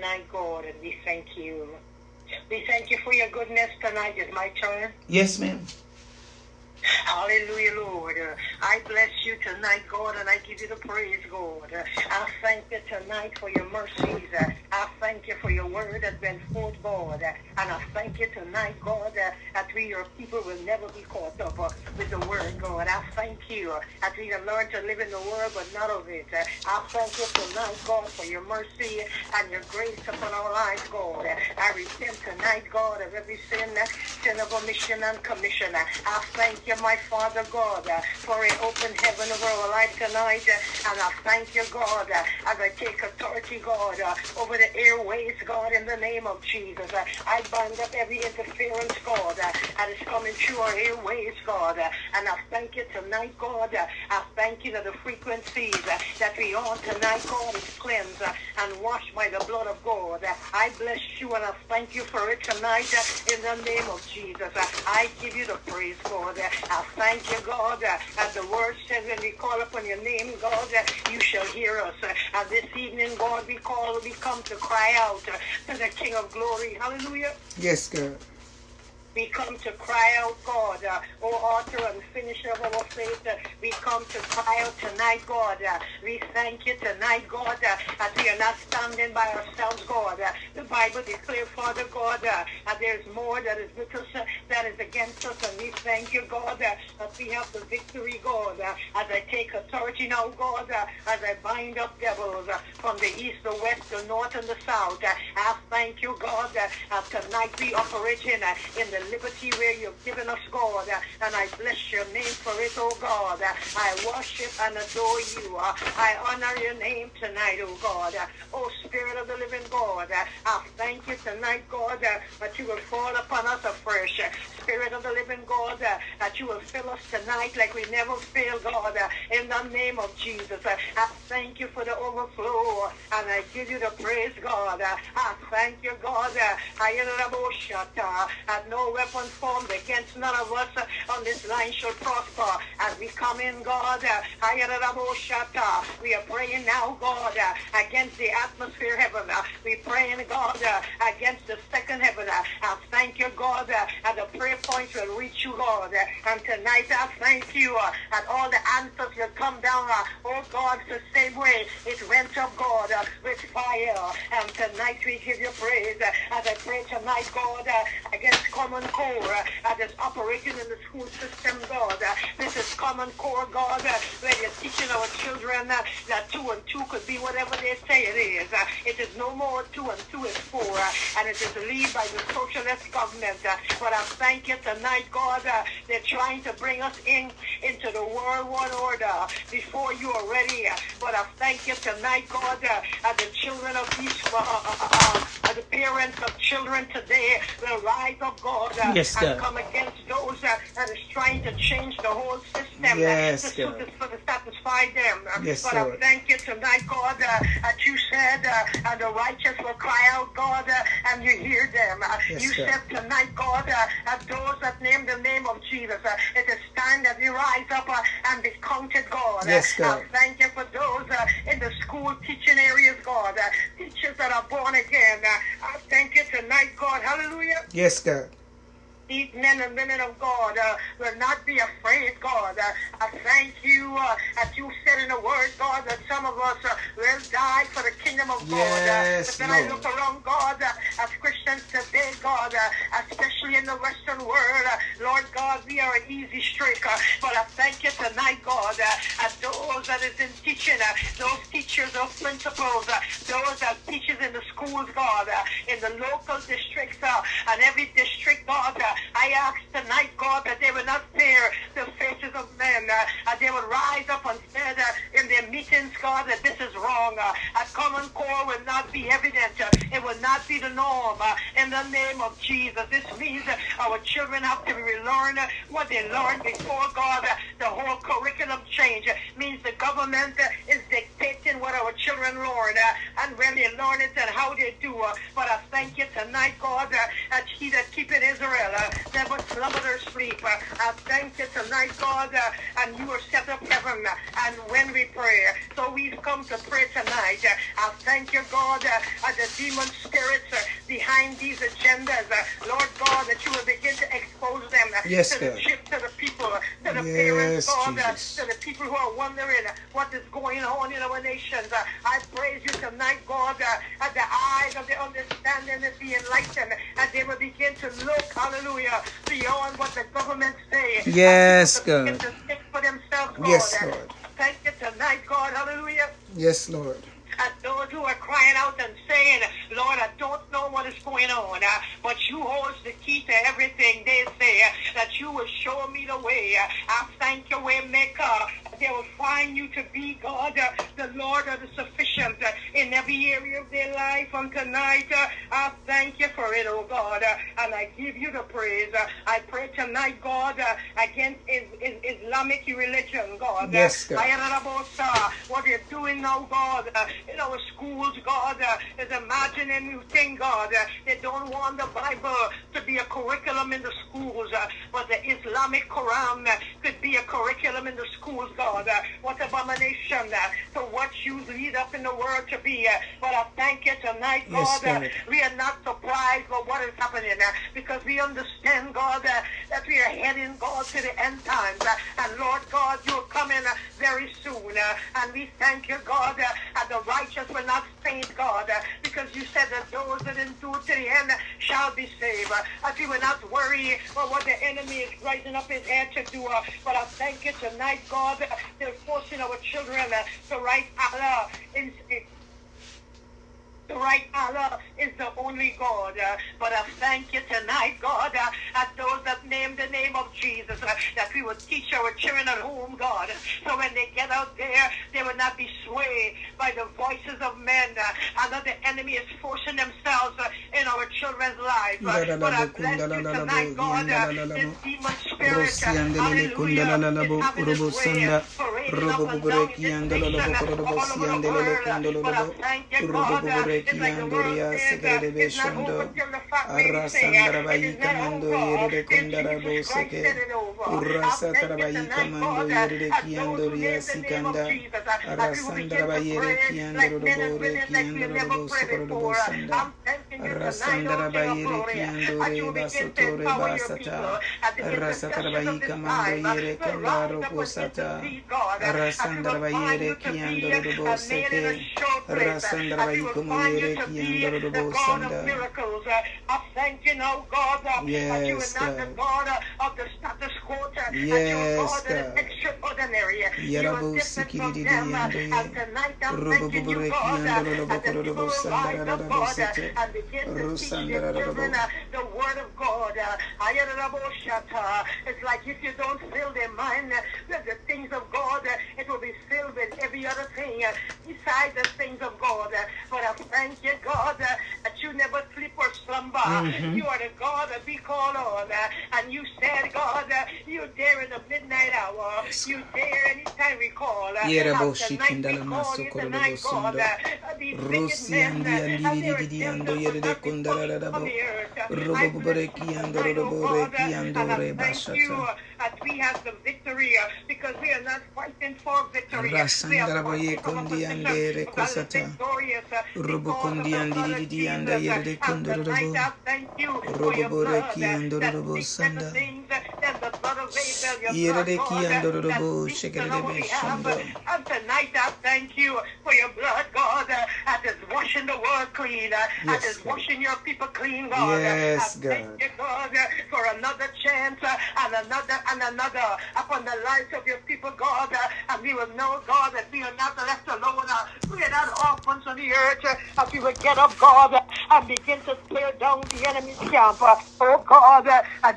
tonight, God, and we thank you. We thank you for your goodness tonight. Is my turn? Yes, ma'am. Hallelujah, Lord. I bless you tonight, God, and I give you the praise, God. I thank you tonight for your mercies. I thank you for your word that went forth, God. And I thank you tonight, God, that we, your people, will never be caught up with the word, God. I thank you that we can learn to live in the world, but not of it. I thank you tonight, God, for your mercy and your grace upon our lives, God. I repent tonight, God, of every sin, sin of omission and commission. I thank you, my Father God, uh, for an open heaven over our life tonight. Uh, and I thank you, God, uh, as I take authority, God, uh, over the airways, God, in the name of Jesus. Uh, I bind up every interference, God, uh, that is coming through our airways, God. And I thank you tonight, God. I thank you that the frequencies that we are tonight, God, is cleansed and washed by the blood of God. I bless you and I thank you for it tonight in the name of Jesus. I give you the praise, God. I thank you, God, uh, as the word says when we call upon your name, God, uh, you shall hear us. Uh, and this evening, God, we call, we come to cry out to the King of glory. Hallelujah. Yes, God. We come to cry out, God, uh, O author and finisher of our faith. Uh, we come to cry out tonight, God. Uh, we thank you tonight, God, uh, that we are not standing by ourselves, God. Uh, the Bible declares, Father God, uh, that there's more that is with us, uh, that is against us, and we thank you, God, uh, that we have the victory, God. Uh, as I take authority now, God, uh, as I bind up devils from the east, the west, the north, and the south. I thank you, God, that tonight we operating uh, in the liberty where you've given us, God. And I bless your name for it, oh God. I worship and adore you. I honor your name tonight, oh God. Oh Spirit of the living God, I thank you tonight, God, that you will fall upon us afresh. Spirit of the living God, that you will fill us tonight like we never fail, God, in the name of Jesus. I thank you for the overflow, and I give you the praise, God. I thank you, God. I that no weapon formed against none of us on this line shall prosper. As we come in, God, we are praying now, God, against the atmosphere heaven. We praying, in God, against the second heaven. I thank you, God, and the prayer points will reach you. Uh, and tonight I thank you that all the answers will come down, oh God, the same way it went up, God, with fire. And tonight we give you praise as I pray tonight, God, against Common Core uh, that is operating in the school system, God. Uh, this is Common Core, God, uh, where you're teaching our children uh, that two and two could be whatever they say it is. Uh, it is no more two and two is four, uh, and it is led by the socialist government. Uh, but I thank you tonight, God. Uh, they're trying to bring us in into the World One Order before you are ready. Uh, but I thank you tonight, God, uh, the children of these, uh, uh, uh, uh, the parents of children today will rise up, God, uh, Yes, and come against those uh, that is trying to change the whole system uh, Yes, to, God. to, to satisfy them. Uh, Yes, but I thank you tonight, God, uh, that you said, uh, and the righteous will cry out, God, and you hear them. Uh, Yes, you God. said tonight, God, uh, that those that name the name of Jesus, it is time that we rise up and be counted, God. Yes, God. I thank you for those uh, in the school teaching areas, God, teachers that are born again. I thank you tonight, God. Hallelujah Yes, God. These men and women of God uh, will not be afraid, God. Uh, I thank you uh, that you said in the word, God, that some of us uh, will die for the kingdom of God. Yes, uh, but then I look around, God, uh, as Christians today, God, uh, especially in the Western world, uh, Lord God, we are an easy streak. Uh, but I thank you tonight, God, uh, as those that is in teaching, uh, those teachers, those principals, uh, those that teachers in the schools, God, uh, in the local districts, uh, and every district, God, uh, I ask tonight, God, that they will not fear the faces of men, uh, they will rise up and say uh, in their meetings, God, that this is wrong. Uh, a common core will not be evident. Uh, it will not be the norm. In the name of Jesus, this means our children have to relearn what they learned before God. The whole curriculum change means the government is what our children learn uh, and when they learn it and how they do. Uh, but I thank you tonight, God, uh, that He that keepeth Israel uh, never slumbered or sleep. Uh, I thank you tonight, God, uh, and you are set up heaven. Uh, and when we pray, so we've come to pray tonight. Uh, I thank you, God, uh, the demon spirits uh, behind these agendas. Uh, Lord God, that you will begin to expose them uh, Yes, to, the, chip- to the people, uh, to the Yes, parents, God, uh, to the people who are wondering uh, what is going on in our nations. Uh, I praise you tonight, God, uh, at the eyes of the understanding and be enlightened, and they will begin to look, hallelujah, beyond what the government say. Yes, God. to think for themselves, God. Yes, Lord. Thank you tonight, God, hallelujah Yes, Lord. And those who are crying out and saying, Lord, I don't know what is going on, uh, but you hold the key to everything. They say uh, that you will show me the way. Uh, I thank you, way maker. They will find you to be God, the Lord of the sufficient in every area of their life. And tonight, I thank you for it, oh God, and I give you the praise. I pray tonight, God, uh, against is, is Islamic religion, God. Yes, God. What they're doing now, God, in our schools, God, uh, is imagining new thing, God. Uh, they don't want the Bible to be a curriculum in the schools, uh, but the Islamic Quran uh, could be a curriculum in the schools, God. Uh, what abomination uh, to what you lead up in the world to be. Uh, but I thank you tonight, Yes, God. Uh, we are not surprised by what is happening uh, because we understand, God, uh, that we are heading, God, to the end times. Uh, and Lord God, you're coming very soon. And we thank you, God, and the righteous will not faint, God, because you said that those that endure to the end shall be saved. Uh, that we will not worry about what the enemy is rising up his head to do. Uh, but I thank you tonight, God, uh, they're forcing our children uh, to write Allah in, in the right Allah is the only God. Uh, but I thank you tonight, God, uh, at those that name the name of Jesus, uh, that we will teach our children at home, God. So when they get out there, they will not be swayed by the voices of men. Uh, and that the enemy is forcing themselves uh, in our children's lives. Uh, but I bless you tonight, God, uh, this demon spirit, uh, hallelujah, is having its way, uh, parading up and down in this nation, uh, all over the world. But I thank you, God, uh, it's like the world uroboburekiandoria says, uh, it's not sekerebeshondo, over till the fat lady say, uh, it. Is not arasandarabayikamando over. Yerere till kundarabo Jesus Christ seke, said it over. I thank you urasatarabayikamando tonight, God, uh, yerere as those who kiandoria name the name of sikanda, Jesus, that we will begin to arasandarabayere pray like men and kiandololobo women like we never rekiandololobo prayed before. sokorobosanda, I'm thanking you tonight, oh King of arasandarabayere glory, as kiandore you begin to basotore basata, people at the intercession of arasatarabayika this mando uh, yere to kandaro rise up and posata, intercede, God, as we will find arasandarabayere you to be kiandoro a man in a seke, short place, as we will arasandarabayiko find you moyere to be the God of miracles. Uh, I thank you now, God, uh, that you are not the God. Uh, of the status quo, uh, that you are God that is God. extraordinary. Uh, you are different from them. Uh, and tonight I'm thanking you, God, that the lobo will rise up, God, and begin to teach lobo. children the word of God. It's like if you don't fill their mind with the things of God, it will be filled with every other thing besides the things of God. But I thank you, God, uh, that you never sleep or slumber. Mhm. You are the God that we call on. uh, And you said, God, uh, you there in the midnight hour. You there anytime we call. uh, Yerabo and tonight we shikindala call maso you koro tonight, lobo God, sondo. uh, these wicked Rusi men, andi uh, andi and di their di di ando agendas yere will de not be kundala pushed labo. on the earth. Uh, I bless you tonight, oh God, and I thank you uh, that we have the victory uh, because we are not fighting for victory. We are fighting from a kondi position of God is victorious uh, Robo because of kondi the andi blood di of di di Jesus. anda yere de And kundoro tonight robo. I thank you for Robo your bure blood kiando that robo speaks better sanda. things than the blood of Abel, your Yere blood, de God, kiando that robo speaks shekere on de our behalf. beshondo. And tonight I thank you for your blood, God, that is washing the world clean, Yes, God. washing your people clean, God. Yes, I thank God. you, God, for another chance and another and another upon the lives of your people, God. And we will know, God, that we are not left alone. We are not orphans on the earth. And we will get up, God, and begin to tear down the enemy's camp. Oh, God,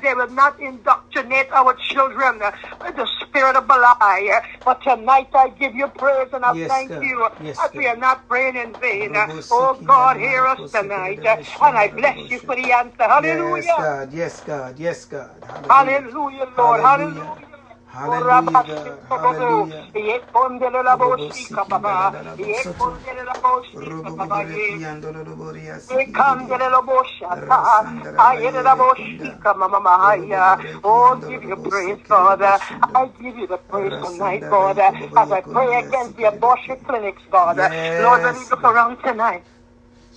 they will not indoctrinate our children with the spirit of Belial. But tonight I give you praise and I Yes, thank God. you Yes, that we are not praying in vain. Oh, God, hear us tonight. And I bless you for the answer. Hallelujah. Yes. God. Yes, God. Yes, God. Hallelujah. Hallelujah, Lord. Hallelujah. Hallelujah. Hallelujah. Oh, give you praise, Father. I give you the praise tonight, God. As I pray against the abortion clinics, God. Lord, when we look around tonight,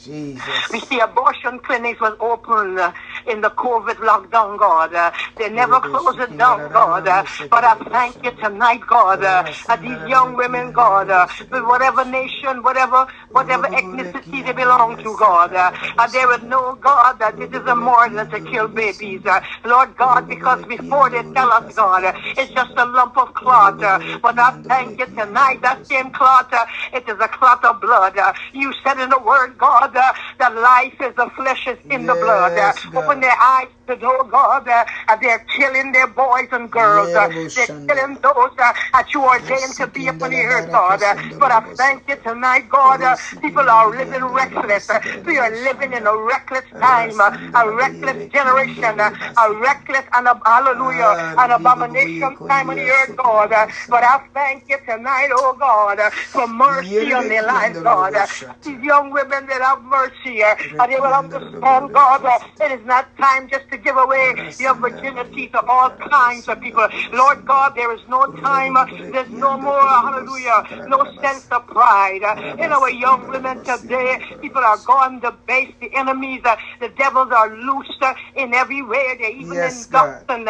we Jesus. see abortion clinics was open uh, in the COVID lockdown, God. Uh, they never closed it down, God. Uh, but I thank you tonight, God. Uh, that these young women, God, uh, with whatever nation, whatever whatever ethnicity they belong to, God. Uh, they would know, God, that it is immoral to kill babies. Uh, Lord God, because before they tell us, God, it's just a lump of clot. But I thank you tonight, that same clot, it is a clot of blood. Uh, you said in the word, God, uh, that life is the flesh is in the blood. Yes, open their eyes to know, God, uh, they're killing their boys and girls. Uh, they're killing those uh, that you ordained to be upon the earth, God. Uh, but I thank you tonight, God. Uh, people are living reckless. Uh, we are living in a reckless time, uh, a reckless generation, uh, a reckless and a hallelujah, an abomination time on the earth, God. Uh, but I thank you tonight, oh God, uh, for mercy on their lives, God. Uh, these young women that have mercy, uh, and they will understand, God, uh, it is not time just to give away your virginity to all kinds of people. Lord God, there is no time, uh, there's no more, hallelujah, no sense of pride. Uh, in our young women today, people are gone to base the enemies, uh, the devils are loose in every way. They're even Yes, in God. and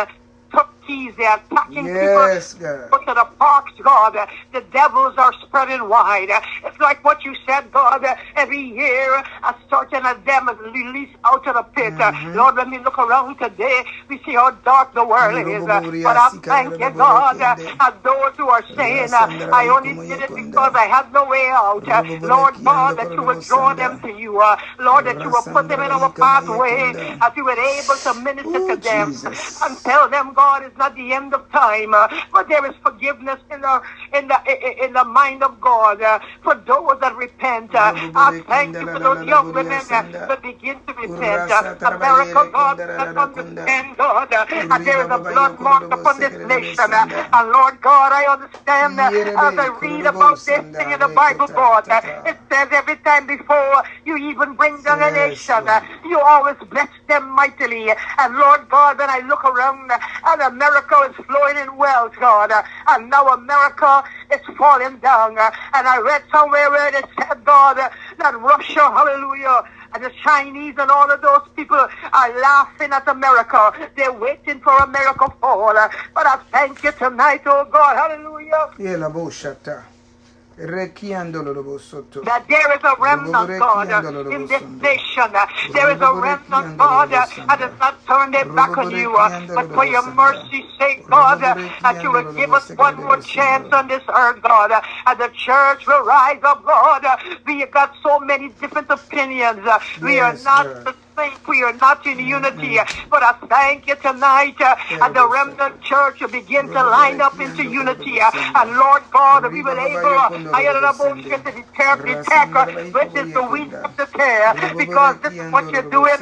uh, they're attacking Yes, people. God. Go to the parks, God. Uh, The devils are spreading wide. Uh, It's like what you said, God. Uh, Every year, a certain of them is released out of the pit. Uh, Mhm. Lord, when we look around today, we see how dark the world is. Uh, But I thank you, God, uh, those who are saying, uh, I only did it because I had no way out. Uh, Lord God, that you would draw them to you. Uh, Lord, that you would put them in our pathway, that you would able to minister Oh, to them Jesus. and tell them, God, not the end of time, uh, but there is forgiveness in the in the in the mind of God uh, for those that repent. Uh, I thank you for those young women uh, that begin to repent. Uh, America, God, that understand, God, uh, and there is a blood mark upon this nation. And Lord God, I understand as I read about this thing in the Bible, God, it says every time before you even bring down a nation, you always bless them mightily. And Lord God, when I look around and America is flowing in wealth, God, uh, and now America is falling down. uh, and I read somewhere where it said, God, uh, that Russia, hallelujah, and the Chinese and all of those people are laughing at America. They're waiting for America fall. But I thank you tonight, oh God, hallelujah. E that there is a remnant, God, in this nation. There is a remnant, God, that has not turned their back on you. uh, But for your mercy's sake, God, uh, that you will give us one more chance on this earth, God. uh, And the church will rise up, God. Uh, We have got so many different opinions. We are not Same. We are not in unity. uh, But I thank you tonight. uh, And the remnant church will begin to line up into unity. uh, And Lord God, we will able, uh, I am the bullshit to detect, detect, uh, which is the wheat of the tare. Because this is what you're doing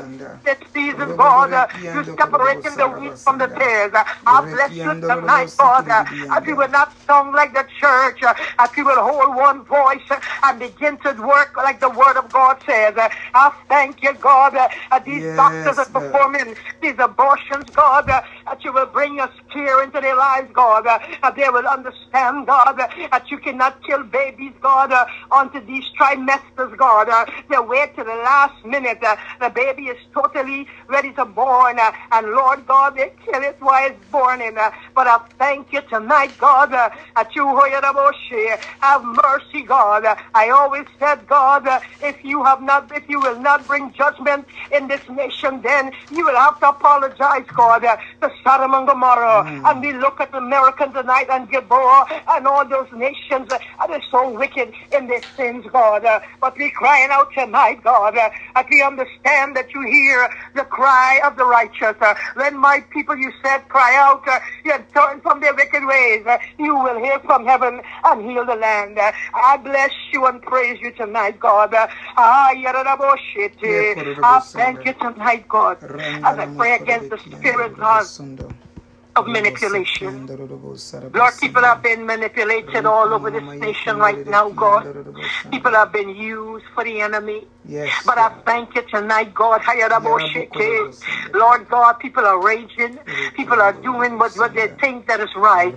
this season, God. Uh, You're separating the wheat from the tares. Uh, I bless you tonight, God. Uh, As we will not song like the church, uh, as we will hold one voice uh, and begin to work like the word of God says. Uh, I thank you, God, uh, these Yes, doctors are God. performing these abortions, God, uh, that you will bring us fear into their lives, God, uh, that they will understand, God, uh, that you cannot kill babies, God, uh, onto these trimesters, God. Uh, they wait to the last minute. Uh, the baby is totally ready to born, uh, and Lord God, they kill it while it's born. In, uh, but I thank you tonight, God, uh, that you have mercy, God. Uh, I always said, God, uh, if you have not, if you will not bring judgment in this nation, then you will have to apologize, God, uh, to Sodom and Gomorrah. And we look at America tonight and Gilboa and all those nations uh, that are so wicked in their sins, God. Uh, but we crying out tonight, God, uh, that we understand that you hear the cry of the righteous. Uh, when my people, you said, cry out, uh, you turn from their wicked ways, uh, you will hear from heaven and heal the land. Uh, I bless you and praise you tonight, God. Uh, ah. I thank you tonight, God, as I pray against the spirit, God, of manipulation. Lord, people have been manipulated all over this nation right now, God. People have been used for the enemy. Yes. But I thank you tonight, God. Higher a motion. Lord God, people are raging. People are doing what, what they think that is right.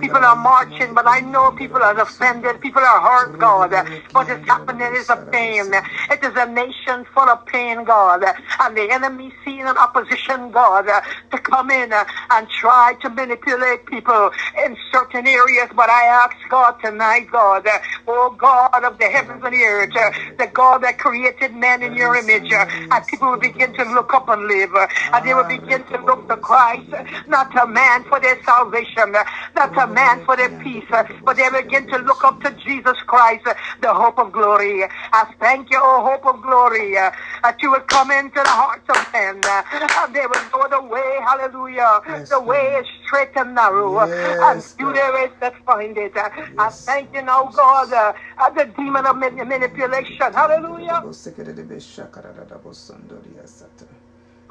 People are marching, but I know people are offended. People are hurt, God. What is happening is a pain. It is a nation full of pain, God. And the enemy seeing an opposition, God, to come in and try to manipulate people in certain areas. But I ask God tonight, God, uh, oh God of the heavens and the earth, uh, the God that created man in your image, uh, and people will begin to look up and live, and they will begin to look to Christ, not to man for their salvation, not to man for their peace, but they will begin to look up to Jesus Christ, the hope of glory. I thank you, oh hope of glory, that you will come into the hearts of men, and they will know the way, hallelujah. The way is straight and narrow, Yes, and God. there is that find it. I thank you now, God, uh, uh, the demon of manipulation, hallelujah,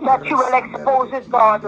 that you will expose it, God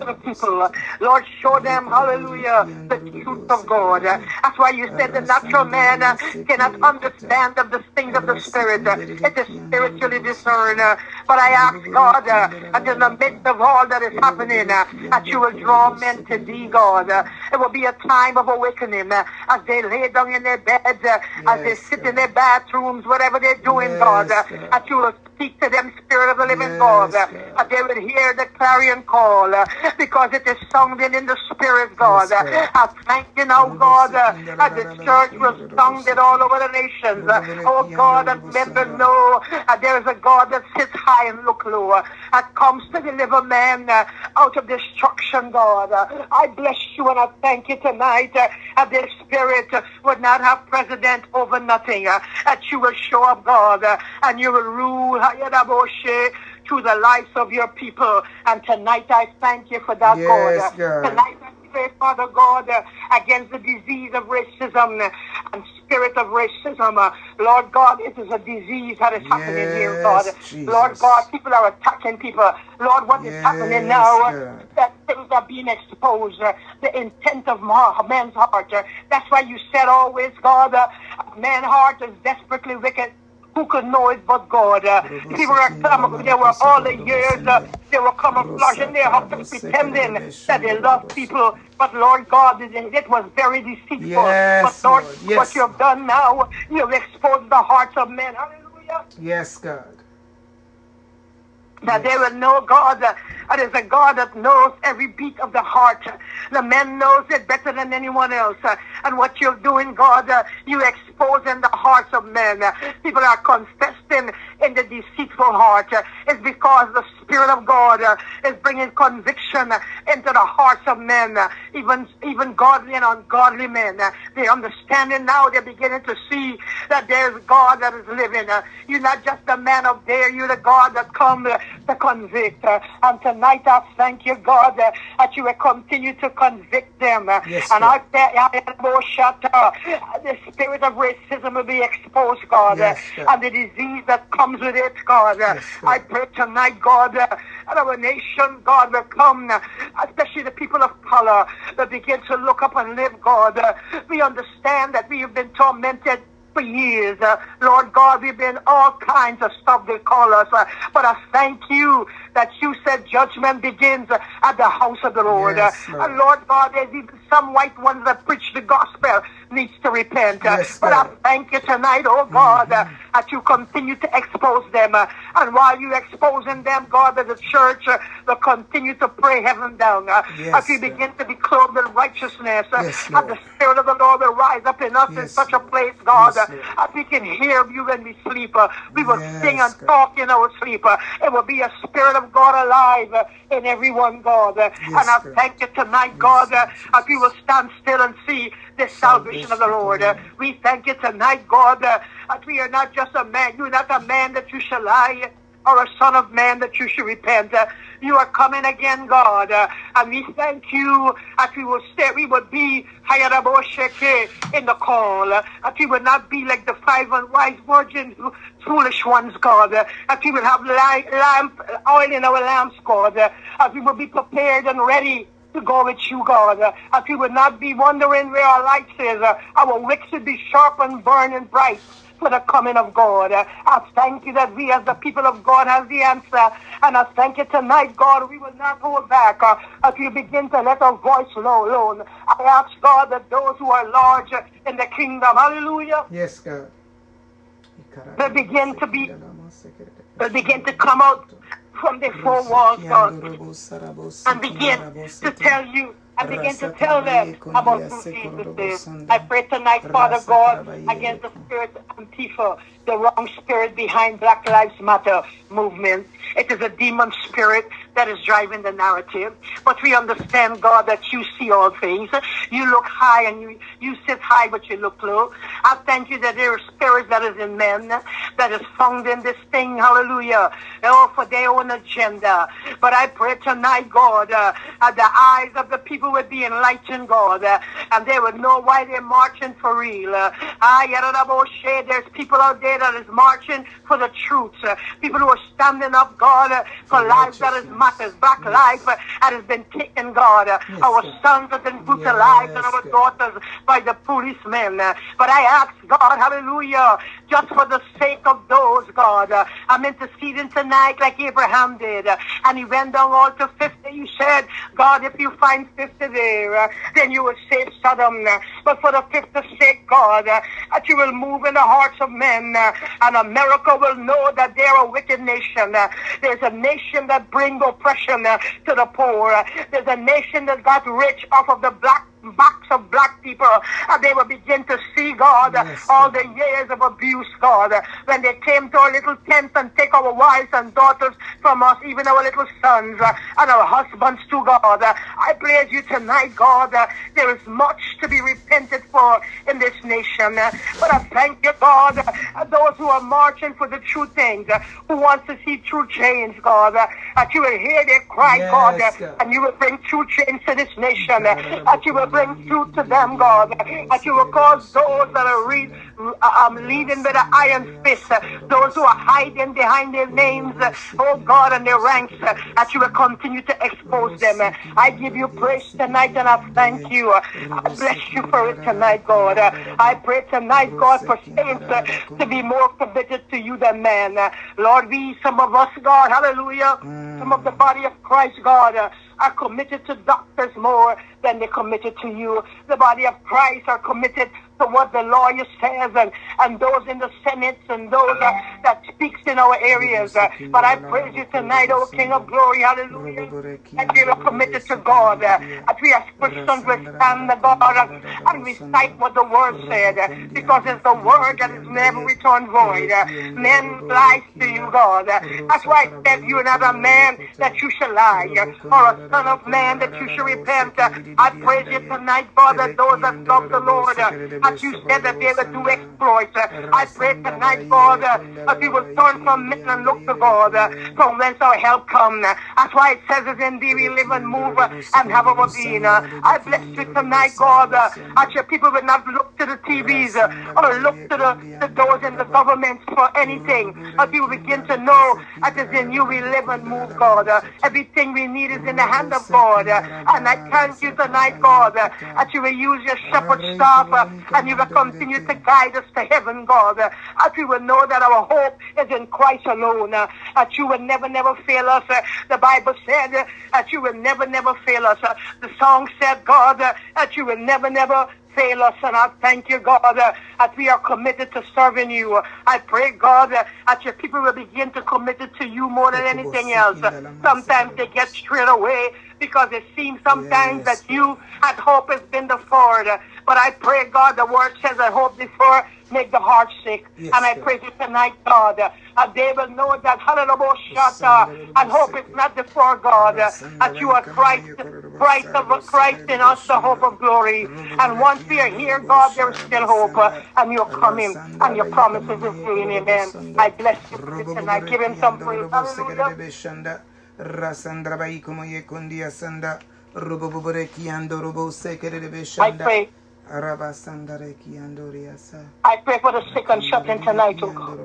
to the people. Lord, show them, hallelujah, the truth of God. That's why you said the natural man uh, cannot understand of the things of the Spirit. Uh, It is spiritually discerned. Uh, But I ask God, uh, that in the midst of all that is happening, uh, that you will draw men to thee, God. Uh, It will be a time of awakening uh, as they lay down in their beds, uh, as they sit in their bathrooms, whatever they're doing, God. uh, God. That you will speak to them, Spirit of the living Yes, God. uh, they will hear the clarion call uh, because it is sounding in the spirit, God. Yes, God. I thank you now, God, uh, that the church will sound it all over the nations. Uh, oh, God, that men will know that there is a God that sits high and look low, uh, that comes to deliver man uh, out of destruction, God. I bless you and I thank you tonight that the spirit would not have precedent over nothing, that you will show up, God, and you will rule. Through the lives of your people. And tonight I thank you for that, Yes, God. God. Tonight I pray, Father God, against the disease of racism and spirit of racism. Lord God, it is a disease that is happening here, God. Jesus. Lord God, people are attacking people. Lord, what is Yes, happening now? God. That things are being exposed. the intent of ma- man's heart. that's why you said always, God, man's heart is desperately wicked. Who could know it but God? Uh, people are come, they were all the years, uh, they were camouflaging their hearts, pretending that they love people. But Lord God, it, was very deceitful. Yes, but Lord, Lord, yes. what you have done now, you have exposed the hearts of men. Hallelujah Yes, God. that they will know God. Uh, it is a God that knows every beat of the heart. The man knows it better than anyone else. Uh, and what you're doing, God, uh, you exposing the hearts of men. People are confessing in the deceitful heart. Uh, it's because the Spirit of God uh, is bringing conviction into the hearts of men, uh, even even godly and ungodly men. Uh, they understand it now. They're beginning to see that there's God that is living. You're not just the man up there. You're the God that come uh, to convict. And tonight I thank you, God, that you will continue to convict them. Yes, and. I uh, the spirit of racism will be exposed, God, Yes, and the disease that comes with it, God. Yes, I pray tonight, God, that our nation, God, will come, especially the people of color, that begin to look up and live, God. We understand that we have been tormented for years. Uh, Lord God, we've been all kinds of stuff they call us. Uh, but I thank you that you said judgment begins uh, at the house of the Lord. Yes, Lord. Lord God, there's even some white ones that preach the gospel needs to repent. Yes, but I thank you tonight, oh God, uh, that you continue to expose them. Uh, and while you're exposing them, God, that the church uh, will continue to pray heaven down. Uh, Yes, as we begin to be clothed in righteousness. Yes, and the Spirit of the Lord will rise up in us in such a place, God, as we can hear you when we sleep. We will sing and God. talk in our sleep. It will be a Spirit of God alive in everyone, God. And I thank you tonight, God, as we will stand still and see the salvation of the Lord. We thank you tonight, God, that we are not just a man. You're not a man that you shall lie or a son of man that you should repent. Uh, you are coming again, God. Uh, and we thank you that we will stay, we will be in the call. Uh, that we will not be like the five unwise virgins, foolish ones, God. Uh, that we will have light, lamp, oil in our lamps, God. Uh, that we will be prepared and ready to go with you, God. Uh, That we would not be wondering where our lights is. Uh, Our wicks should be sharp and burning bright for the coming of God. Uh, I thank you that we as the people of God have the answer. And I thank you tonight, God, we will not hold back uh, as we begin to let our voice low alone. I ask God that those who are large in the kingdom, hallelujah, Yes, God. They begin to be- they begin to come out from the four walls, God, and begin to tell you and begin to tell them about who Jesus is. I pray tonight, Father God, against the spirit of Antifa, the wrong spirit behind Black Lives Matter movement. It is a demon spirit that is driving the narrative. But we understand, God, that you see all things. You look high and you, you sit high, but you look low. I thank you that there is spirit that is in men that is found in this thing. Hallelujah. Oh, for their own agenda. But I pray tonight, God, uh, uh, the eyes of the people would be enlightened, God, uh, and they would know why they're marching for real. Uh, there's people out there that is marching for the truth. Uh, people who are standing up, God, uh, for lives that is. Matters. Black Yes. life that has been taken, God. Yes, our sons have been brutalized and our daughters by the policemen. But I ask God, hallelujah, just for the sake of those, God, uh, I'm interceding tonight like Abraham did. Uh, and he went down all to 50. You said, God, if you find 50 there, uh, then you will save Sodom. But for the 50 sake, God, that you will move in the hearts of men, and America will know that they're a wicked nation. There's a nation that brings oppression to the poor. There's a nation that got rich off of the black backs of black people, and they will begin to see God Yes, all the years of abuse, God, when they came to our little tents and take our wives and daughters from us, even our little sons uh, and our husbands too, God. Uh, I praise you tonight, God. There is much to be repented for in this nation, but I thank you, God, those who are marching for the true things, who wants to see true change, God, that you will hear their cry, Yes, God, God. and you will bring true change to this nation, that you will bring truth to them, God, that you will cause those that are re- um, leading with an iron fist, uh, those who are hiding behind their names, uh, oh God, and their ranks, uh, that you will continue to expose them. Uh, I give you praise tonight and I thank you. Uh, I bless you for it tonight, God. Uh, I pray tonight, God, for saints uh, to be more committed to you than. Uh, Lord, we, some of us, God, hallelujah, some of the body of Christ, God, uh, are committed to doctors more than they're committed to you. The body of Christ are committed to what the lawyer says and, and those in the Senate and those uh, that speaks in our areas. Uh, but I praise you tonight, O King of Glory, hallelujah. That we are committed to God. Uh, we as Christians will stand the God and recite what the word said. Uh, because it's the word that is never returned void. Uh, men lie to you, God. Uh, that's why I said you are not a man that you shall lie, or a son of man that you shall repent. I praise you tonight, that those that love the Lord, uh, as you said that they will do exploits. Uh, I pray tonight, God, uh, that we will turn from men and look to God, uh, from whence our help come. Uh, That's why it says it in thee we live and move uh, and have our being. Uh, I bless you tonight, God, uh, that your people will not look to the TVs uh, or look to the, the doors in the governments for anything. That we will begin to know that it's in you we live and move, God. Uh, everything we need is in the hand of God. Uh, and I thank you tonight, God, uh, that you will use your shepherd staff uh, and you will continue to guide us to heaven, God. Uh, that we will know that our hope is in Christ alone. Uh, that you will never, never fail us. Uh, the Bible said uh, that you will never, never fail us. The song said, God, that you will never, never fail us. And I thank you, God, uh, that we are committed to serving you. I pray, God, uh, that your people will begin to commit it to you more than anything else. Sometimes they get straight away because it seems sometimes Yes, that you had hope has been deferred. Uh, But I pray, God, the word says that hope deferred make the heart sick. Yes, and I God. pray you tonight, God, uh, that they will know that hallelujah, shata, and hope it's not before God, uh, that you are Christ, Christ of Christ in us, the hope of glory. And once we are here, God, there is still hope, uh, and you're coming, and your promises is doing, amen. I bless you tonight. Give him some praise. Hallelujah. Rasandra bai como ye kundia sanda robo bobore kiando robo sekere de I pray. I pray for the sick and shut in tonight, oh God.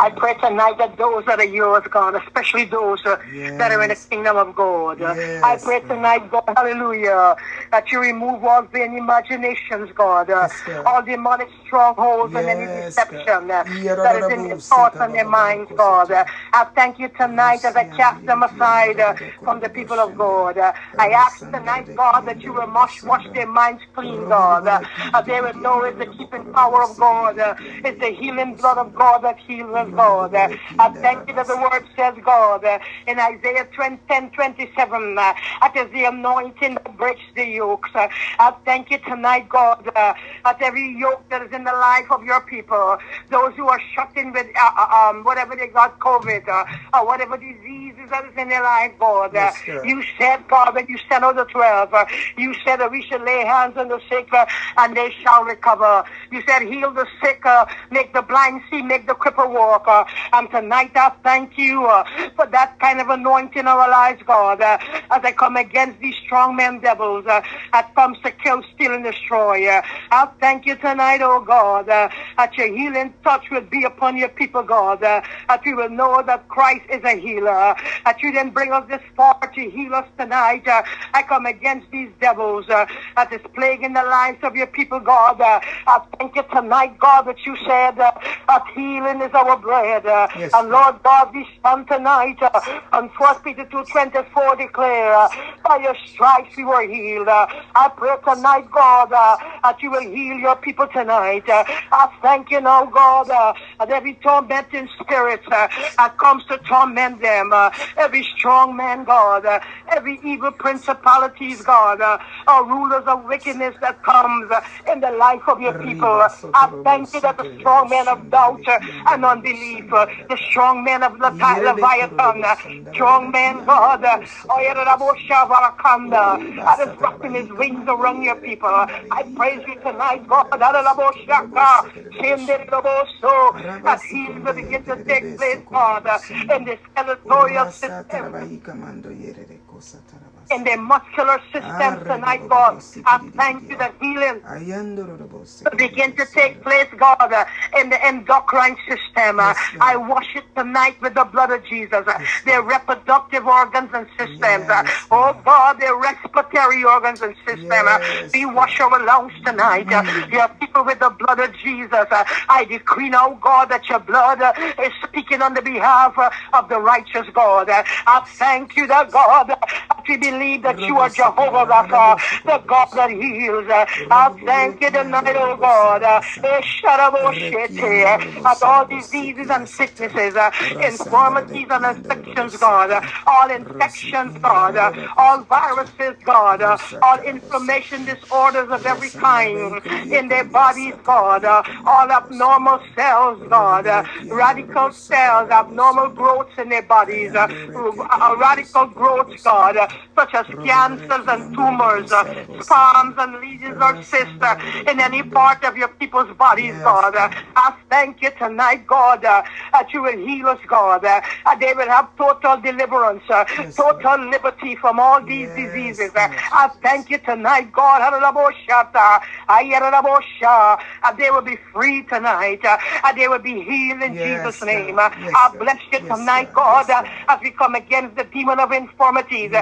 I pray tonight that those that are yours, God, especially those uh, that are in the kingdom of God. Yes, I pray tonight, God, hallelujah, that you remove all vain imaginations, God, uh, Yes, all demonic strongholds and any deception uh, that is in their thoughts and their minds, God. I thank you tonight as I cast them aside from the people of God. I ask tonight, God, that you will wash, wash their minds clean, God. Uh, uh, they no, it's the keeping power of God. Uh, it's the healing blood of God that heals us, God. Uh, I thank you that the word says, God, uh, in Isaiah 20, 10, 27, uh, that is the anointing that breaks the yokes. Uh, I thank you tonight, God, uh, that every yoke that is in the life of your people, those who are shut in with uh, uh, um, whatever they got, COVID, uh, or whatever diseases that is in their life, God, uh, Yes, you said, God, when you sent out the 12, uh, you said that we should lay hands on the sick uh, and they shall recover. You said, heal the sick, uh, make the blind see, make the cripple walk. Uh, and tonight I thank you uh, for that kind of anointing in our lives, God, uh, as I come against these strong men devils uh, that comes to kill, steal, and destroy. I thank you tonight, oh God, that your healing touch will be upon your people, God, that we will know that Christ is a healer, that you didn't bring us this far to heal us tonight. I come against these devils that is plaguing the lives of your people, God. Uh, I thank you tonight, God, that you said uh, that healing is our bread. Uh, Yes, and Lord God, we stand tonight uh, on 1 Peter 2 24 declare, uh, by your stripes we were healed. Uh, I pray tonight, God, uh, that you will heal your people tonight. Uh, I thank you now, God, uh, that every tormenting spirit that comes to torment them, uh, every strong man, God, every evil principalities, God, uh, or rulers of wickedness that comes in the life of your people. I thank you that the strong man of doubt and unbelief, the strong man of Levi- Leviathan, strong man, God, Oyeraboshabarakanda, oh, that is wrapping his wings around your people. I praise you tonight, God, that ah, healing will begin to take place, God, in this skeletal system in the muscular system tonight, God. I thank you that healing begin to take place, God, in the endocrine system. I wash it tonight with the blood of Jesus. Their reproductive organs and systems. Oh, God, their respiratory organs and system. We wash our lungs tonight. Mm. your people with the blood of Jesus. I decree now, God, that your blood is speaking on the behalf of the righteous God. I thank you, that God, that we believe that you are Jehovah Rapha, the God that heals. I thank you tonight, oh God. That all diseases and sicknesses, infirmities and infections, God, all infections, God, all viruses, God, all inflammation disorders of every kind in their bodies, God, all abnormal cells, God, radical cells, abnormal growths in their bodies, radical growths, God, uh, such as cancers and tumors, uh, and lesions or cysts uh, in any part of your people's bodies. God. Uh, I thank you tonight, God, uh, that you will heal us, God. They will have total deliverance, total liberty from all these diseases. I thank you tonight, God. Haralaboshata, ayarabosha, And they will be free tonight. they will be healed in Yes, Jesus' name. Yes, I bless you Yes, tonight, God. As we come against the demon of infirmities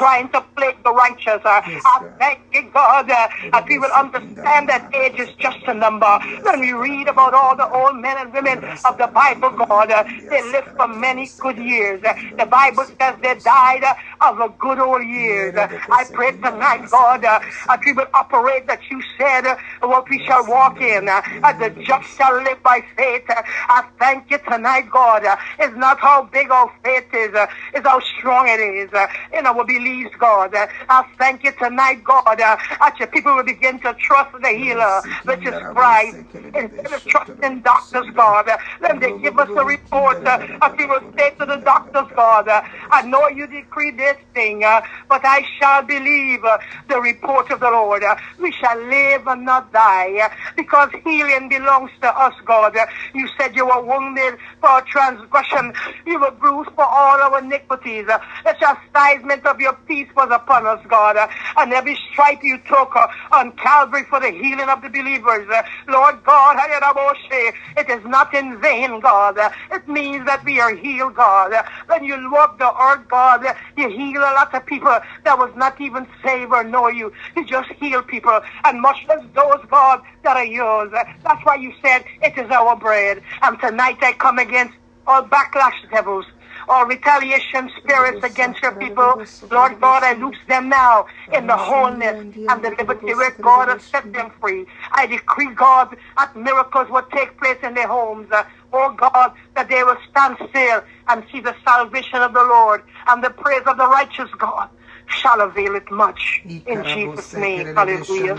trying to plague the righteous. Uh, Yes, I thank you, God, uh, that we will understand that age is just a number. When we read about all the old men and women of the Bible, God, uh, they lived for many good years. Uh, the Bible says they died uh, of a good old years. Uh, I pray tonight, God, that we will operate that you said what we shall walk in. The just shall live by faith. I thank you tonight, God. It's not how big our faith is, it's how strong it is in our beliefs, God. Uh, I thank you tonight, God, uh, that your people will begin to trust the healer, which is Christ, instead of trusting doctors, God. Uh, let them give us a report uh, that we will say to the doctors, God, uh, I know you decree this thing, uh, but I shall believe uh, the report of the Lord. Uh, we shall live and not die uh, because healing belongs to us, God. Uh, you said you were wounded for transgression. You were bruised for all our iniquities. Uh, the chastisement of your your peace was upon us, God. And every stripe you took uh, on Calvary for the healing of the believers. Uh, Lord God, it is not in vain, God. Uh, it means that we are healed, God. When you walk the earth, God, you heal a lot of people that was not even saved or know you. You just heal people. And much less those, God, that are yours. That's why you said it is our bread. And tonight I come against all backlash devils or retaliation spirits against your people. Lord God, I loose them now in the wholeness and the liberty where God has set them free. I decree, God, that miracles will take place in their homes. Oh God, that they will stand still and see the salvation of the Lord and the praise of the righteous God shall avail it much. In Jesus' name, hallelujah.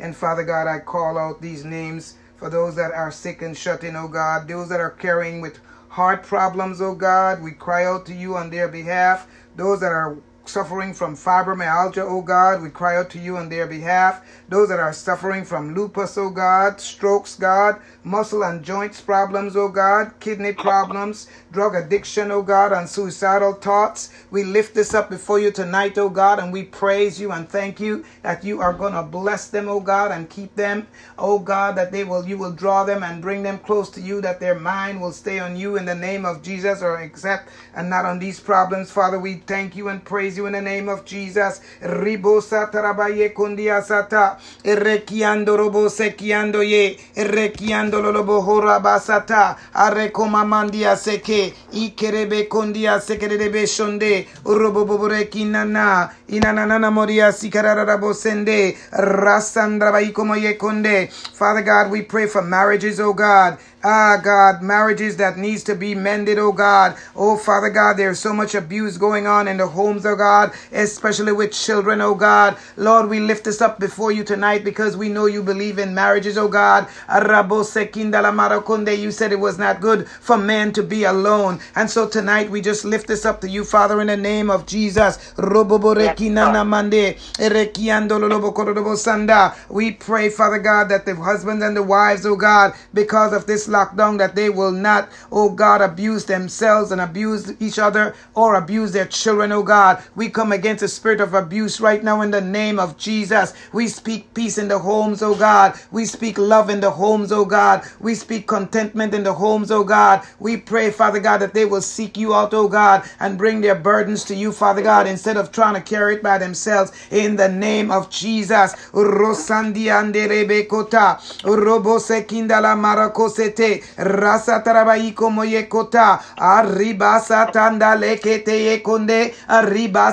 And Father God, I call out these names for those that are sick and shut in, oh God, those that are carrying with heart problems, oh God. We cry out to you on their behalf. Those that are suffering from fibromyalgia, oh God, we cry out to you on their behalf. Those that are suffering from lupus, oh God, strokes, God, muscle and joints problems, oh God, kidney problems, drug addiction, oh God, and suicidal thoughts. We lift this up before you tonight, oh God, and we praise you and thank you that you are going to bless them, oh God, and keep them, oh God, that they will, you will draw them and bring them close to you, that their mind will stay on you in the name of Jesus or accept and not on these problems. Father, we thank you and praise you in the name of Jesus. Ribosa tarabaye kundia sata, rekiando robo sekiando ye, rekiando lolobo hora basata, arekoma mandia seke, ikerebe kondia sekerebe shonde, urobobore kinana, inanana moria sikararabo sende, rasandra baikomo ye konde. Father God, we pray for marriages, oh God. Ah, God, marriages that needs to be mended, oh God. Oh, Father God, there's so much abuse going on in the homes, oh God, especially with children, oh God. Lord, we lift this up before you tonight because we know you believe in marriages, oh God. You said it was not good for man to be alone. And so tonight we just lift this up to you, Father, in the name of Jesus. We pray, Father God, that the husbands and the wives, oh God, because of this lockdown that they will not, oh God, abuse themselves and abuse each other or abuse their children, oh God. We come against the spirit of abuse right now in the name of Jesus. We speak peace in the homes, oh God. We speak love in the homes, oh God. We speak contentment in the homes, oh God. We pray, Father God, that they will seek you out, oh God, and bring their burdens to you, Father God, instead of trying to carry it by themselves in the name of Jesus. kete rasa arriba satanda lekete yekonde arriba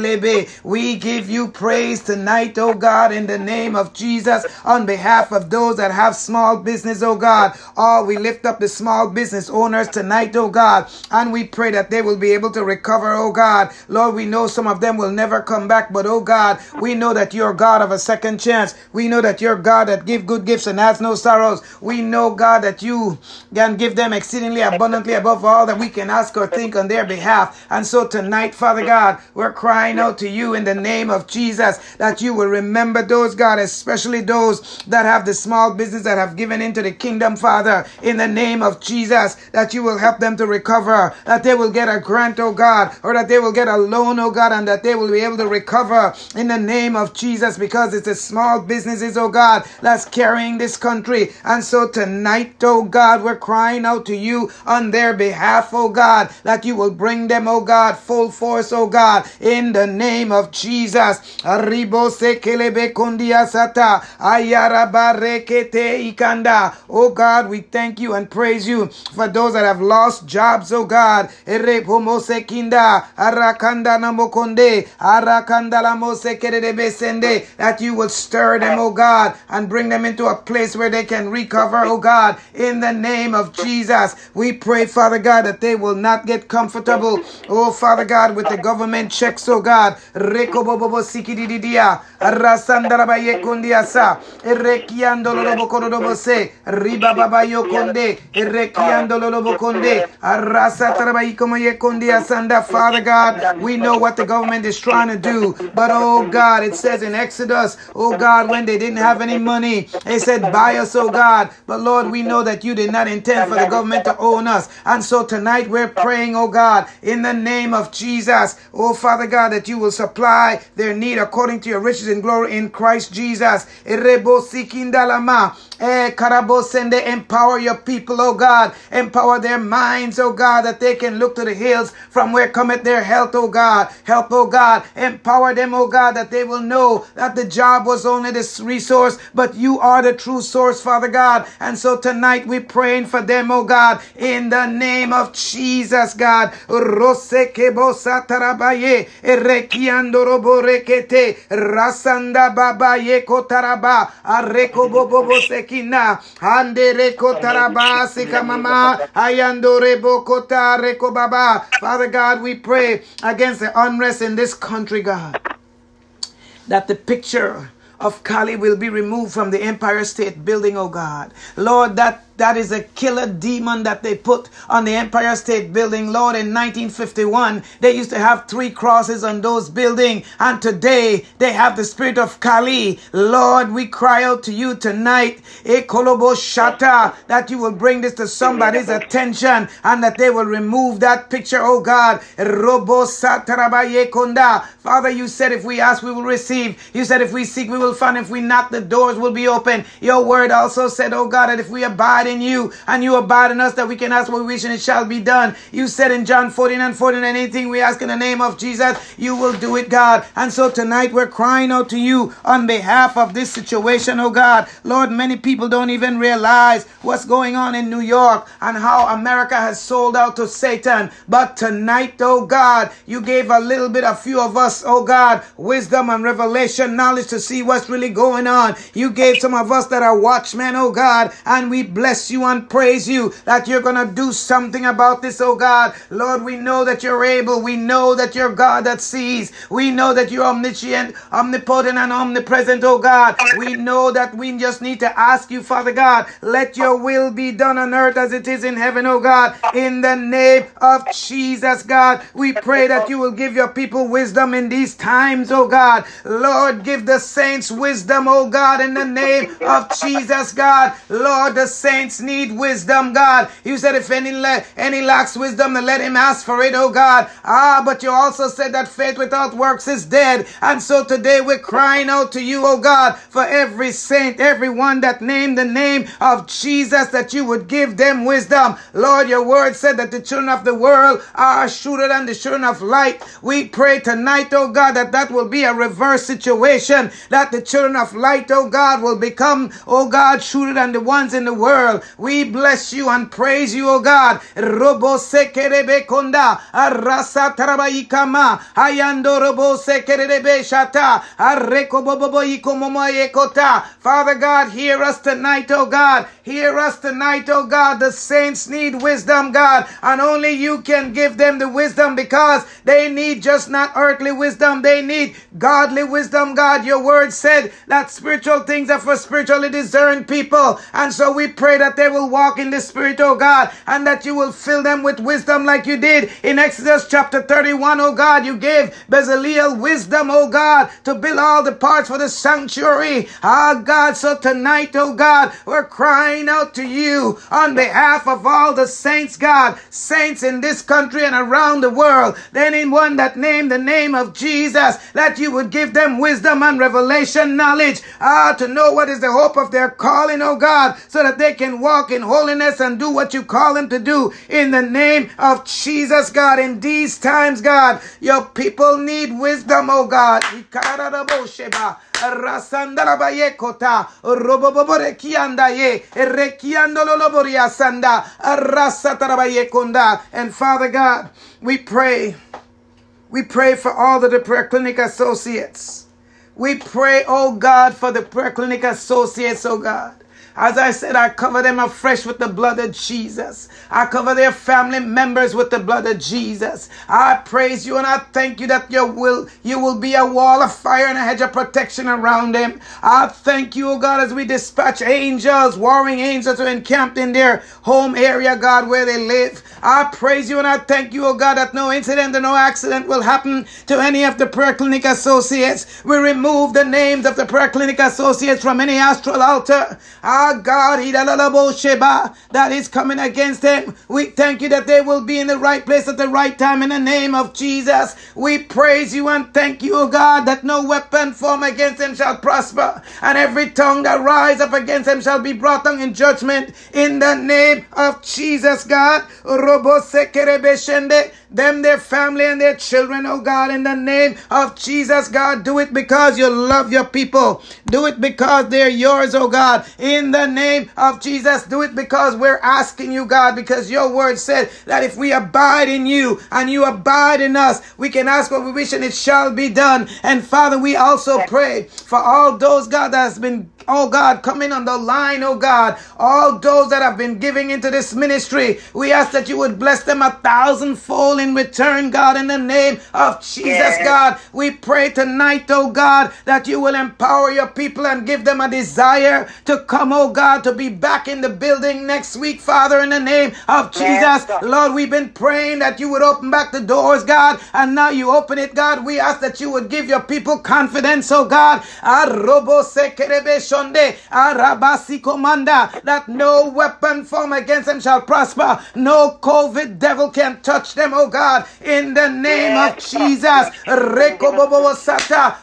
lebe. We give you praise tonight oh God in the name of Jesus on behalf of those that have small business oh God. Oh we lift up the small business owners tonight oh God and we pray that they will be able to recover oh God. Lord we know some of them will never come back but oh God we know that you're God of a second chance. We know that you're God that give good gifts and has no sorrows. We know God, that you can give them exceedingly abundantly above all that we can ask or think on their behalf. And so tonight, Father God, we're crying out to you in the name of Jesus that you will remember those, God, especially those that have the small business that have given into the kingdom, Father, in the name of Jesus, that you will help them to recover, that they will get a grant, oh God, or that they will get a loan, oh God, and that they will be able to recover in the name of Jesus because it's the small businesses, oh God, that's carrying this country. And so tonight, tonight, oh God, we're crying out to you on their behalf, oh God, that you will bring them, oh God, full force, oh God, in the name of Jesus. Oh God, we thank you and praise you for those that have lost jobs, oh God. That you will stir them, oh God, and bring them into a place where they can recover, oh God God, in the name of Jesus. We pray, Father God, that they will not get comfortable, oh Father God, with the government checks, oh God. Father God, we know what the government is trying to do, but oh God, it says in Exodus, oh God, when they didn't have any money, they said, buy us, oh God. But Lord, we know that you did not intend for the government to own us. And so tonight we're praying, oh God, in the name of Jesus, oh Father God, that you will supply their need according to your riches and glory in Christ Jesus. Eh, empower your people, oh God. Empower their minds, oh God, that they can look to the hills from where cometh their health, oh God. Help, oh God. Empower them, oh God, that they will know that the job was only this resource, but you are the true source, Father God. And so tonight we're praying for them, oh God, in the name of Jesus, God. rasanda baba ye kotaraba areko bobo ande reko taraba sikamama ayando rebo kota reko baba. Father God we pray against the unrest in this country God. That the picture of Kali will be removed from the Empire State Building, oh God. Lord, that that is a killer demon that they put on the Empire State Building. Lord, in 1951, they used to have three crosses on those buildings, and today they have the spirit of Kali. Lord, we cry out to you tonight, eh, Ekolobo Shata, that you will bring this to somebody's attention and that they will remove that picture, oh God. Robo Satarabaye Father, you said if we ask, we will receive. You said if we seek, we will find. If we knock, the doors will be open. Your word also said, oh God, that if we abide, abide in you and you abide in us that we can ask what we wish and it shall be done. You said in John 14 and 14, anything we ask in the name of Jesus, you will do it, God. And so tonight we're crying out to you on behalf of this situation, oh God. Lord, many people don't even realize what's going on in New York and how America has sold out to Satan. But tonight, oh God, you gave a little bit, a few of us, oh God, wisdom and revelation, knowledge to see what's really going on. You gave some of us that are watchmen, oh God, and we bless bless you and praise you that you're going to do something about this, oh God. Lord, we know that you're able. We know that you're God that sees. We know that you're omniscient, omnipotent, and omnipresent, oh God. We know that we just need to ask you, Father God, let your will be done on earth as it is in heaven, oh God. In the name of Jesus, God, we pray that you will give your people wisdom in these times, oh God. Lord, give the saints wisdom, oh God, in the name of Jesus, God. Lord, the saints saints need wisdom, God. You said if any le- any lacks wisdom, then let him ask for it, oh God. Ah, but you also said that faith without works is dead. And so today we're crying out to you, oh God, for every saint, everyone that named the name of Jesus, that you would give them wisdom. Lord, your word said that the children of the world are shrewder than the children of light. We pray tonight, oh God, that that will be a reverse situation, that the children of light, oh God, will become, oh God, shrewder than the ones in the world world. We bless you and praise you, O God. Robo sekerebe konda arasa tarabaikama ayando robo sekerebe shata areko bobobo ikomomo ekota. Father God, hear us tonight, O God. Hear us tonight, O God. The saints need wisdom, God, and only you can give them the wisdom because they need just not earthly wisdom. They need godly wisdom, God. Your word said that spiritual things are for spiritually discerned people. And so we pray that they will walk in the Spirit, oh God, and that you will fill them with wisdom like you did in Exodus chapter 31, oh God. You gave Bezaleel wisdom, oh God, to build all the parts for the sanctuary. Ah, God, so tonight, oh God, we're crying out to you on behalf of all the saints, God, saints in this country and around the world, Then, anyone that named the name of Jesus, that you would give them wisdom and revelation knowledge, ah, to know what is the hope of their calling, oh God, so that they can can walk in holiness and do what you call them to do in the name of Jesus, God. In these times, God, your people need wisdom, oh God. and Father God we pray we pray for all the prayer clinic associates we pray oh God for the prayer clinic associates oh God As I said, I cover them afresh with the blood of Jesus. I cover their family members with the blood of Jesus. I praise you and I thank you that you will you will be a wall of fire and a hedge of protection around them. I thank you, oh God, as we dispatch angels, warring angels who encamped in their home area, God, where they live. I praise you and I thank you, oh God, that no incident and no accident will happen to any of the prayer clinic associates. We remove the names of the prayer clinic associates from any astral altar. God, that is coming against them. We thank you that they will be in the right place at the right time in the name of Jesus. We praise you and thank you, God, that no weapon formed against them shall prosper, and every tongue that rise up against them shall be brought down in judgment in the name of Jesus, God them, their family, and their children, oh God, in the name of Jesus, God. Do it because you love your people. Do it because they're yours, oh God, in the name of Jesus. Do it because we're asking you, God, because your word said that if we abide in you and you abide in us, we can ask what we wish and it shall be done. And Father, we also pray for all those, God, that has been oh God, coming on the line, oh God, all those that have been giving into this ministry, we ask that you would bless them a thousandfold in return, God, in the name of Jesus, yes. God. We pray tonight, oh God, that you will empower your people and give them a desire to come, oh God, to be back in the building next week, Father, in the name of Jesus. Yes. Lord, we've been praying that you would open back the doors, God, and now you open it, God. We ask that you would give your people confidence, oh God arabasi commander that no weapon formed against them shall prosper. No COVID devil can touch them, oh God, in the name of Jesus.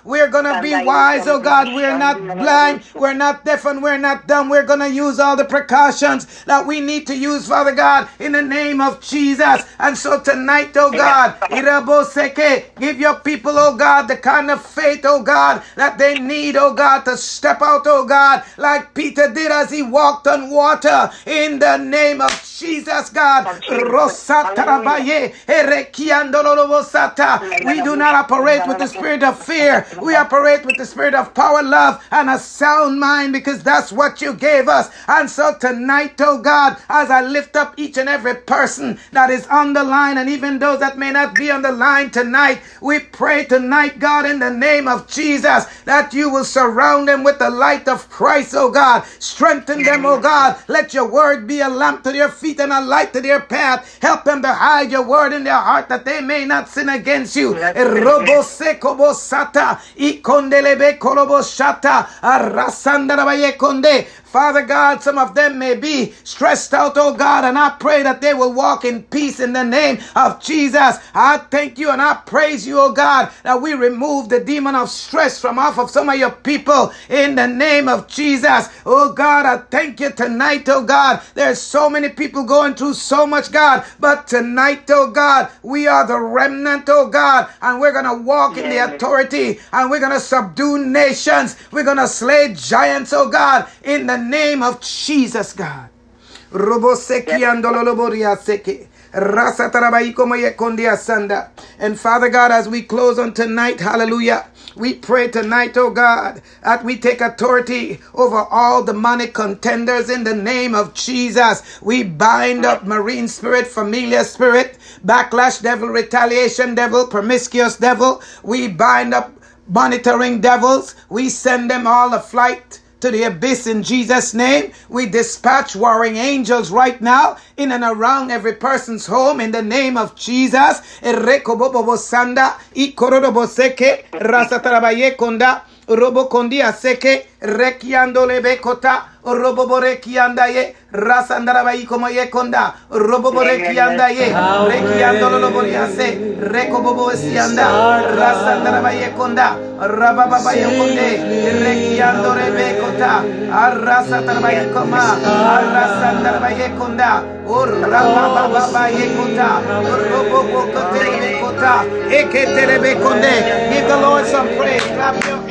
We're gonna be wise, oh God. We're not blind, we're not deaf, and we're not dumb. We're gonna use all the precautions that we need to use, Father God, in the name of Jesus. And so tonight, oh God, give your people, oh God, the kind of faith, oh God, that they need, oh God, to step out, oh God, like Peter did as he walked on water in the name of Jesus, God. We do not operate with the spirit of fear. We operate with the spirit of power, love, and a sound mind because that's what you gave us. And so tonight, oh God, as I lift up each and every person that is on the line and even those that may not be on the line tonight, we pray tonight, God, in the name of Jesus, that you will surround them with the light of Christ, oh God. Strengthen them, oh God. Let your word be a lamp to their feet and a light to their path. Help them to hide your word in their heart that they may not sin against you. Father God, some of them may be stressed out, oh God, and I pray that they will walk in peace in the name of Jesus. I thank you and I praise you, oh God, that we remove the demon of stress from off of some of your people in the name of Jesus. Oh God, I thank you tonight, oh God. There's so many people going through so much, God, but tonight, oh God, we are the remnant, oh God, and we're going to walk in the authority and we're going to subdue nations. We're going to slay giants, oh God, in the name of Jesus, God. And Father God, as we close on tonight, hallelujah, we pray tonight, oh God, that we take authority over all the demonic contenders in the name of Jesus. We bind up marine spirit, familiar spirit, backlash devil, retaliation devil, promiscuous devil. We bind up monitoring devils. We send them all a flight to the abyss in Jesus' name. We dispatch warring angels right now in and around every person's home in the name of Jesus. Robo kondia seke rekiando lebe kota kianda ye rasandara bai como ye konda robo kianda ye rekiando lo boria se reko sianda rasandara bai konda raba baba konde rekiando lebe kota arrasa tarbai koma arrasandara bai konda o raba baba ye kota robo boko terebe kota give the lord some praise. Clap your hands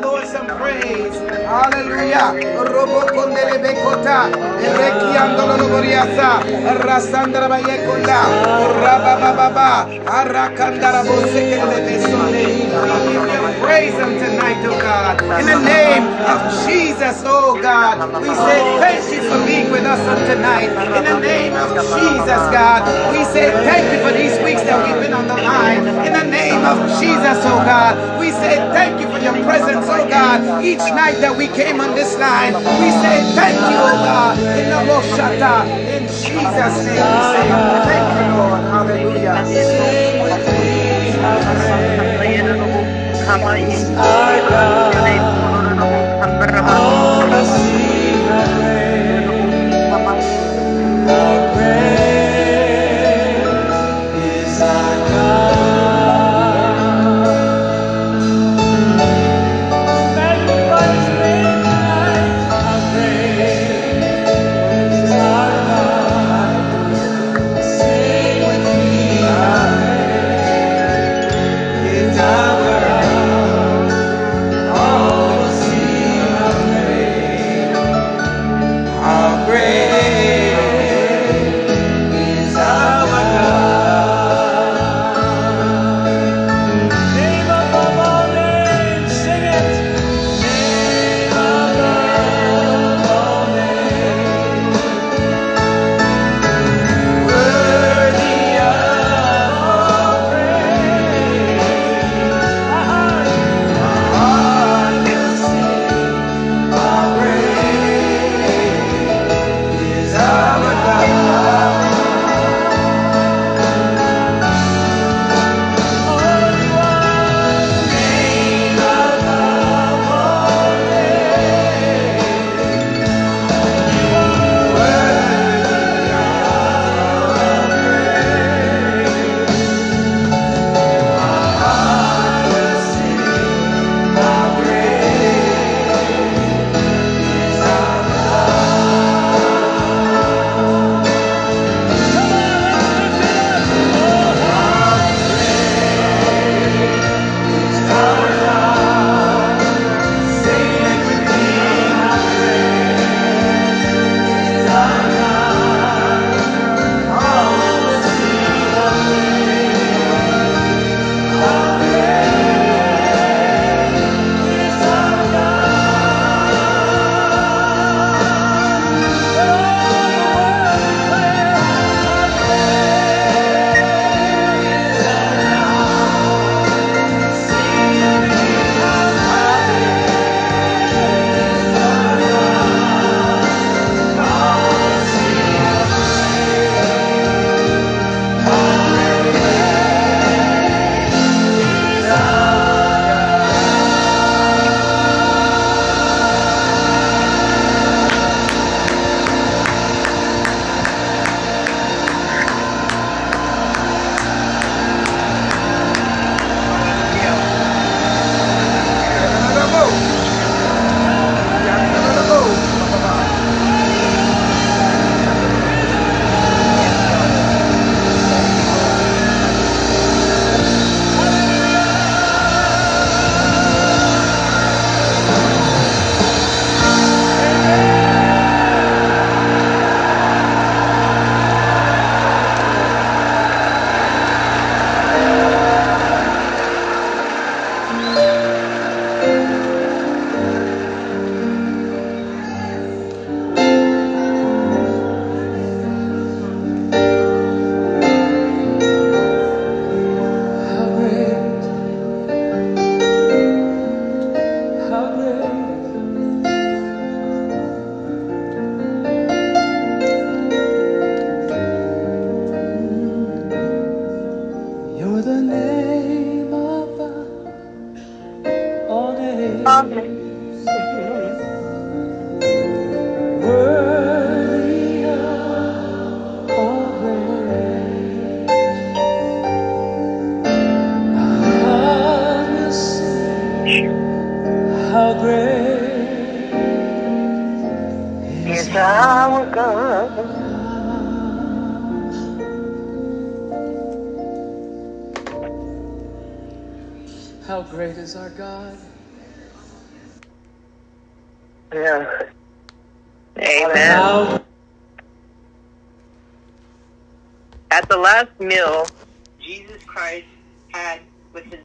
Lord some praise. Hallelujah. Robo kondele bekota. Ereki andolo loboriasa. Rasandra bayekonda. Rabababa. Arakandara bosekele besone. Praise on tonight, oh God. In the name of Jesus, oh God. We say thank you for being with us on tonight. In the name of Jesus, God. We say thank you for these weeks that we've been on the line. In the name of Jesus, oh God. We say thank you for your presence, oh God. Each night that we came on this line, we say thank you, oh God. In the Moshata, in Jesus' name, we say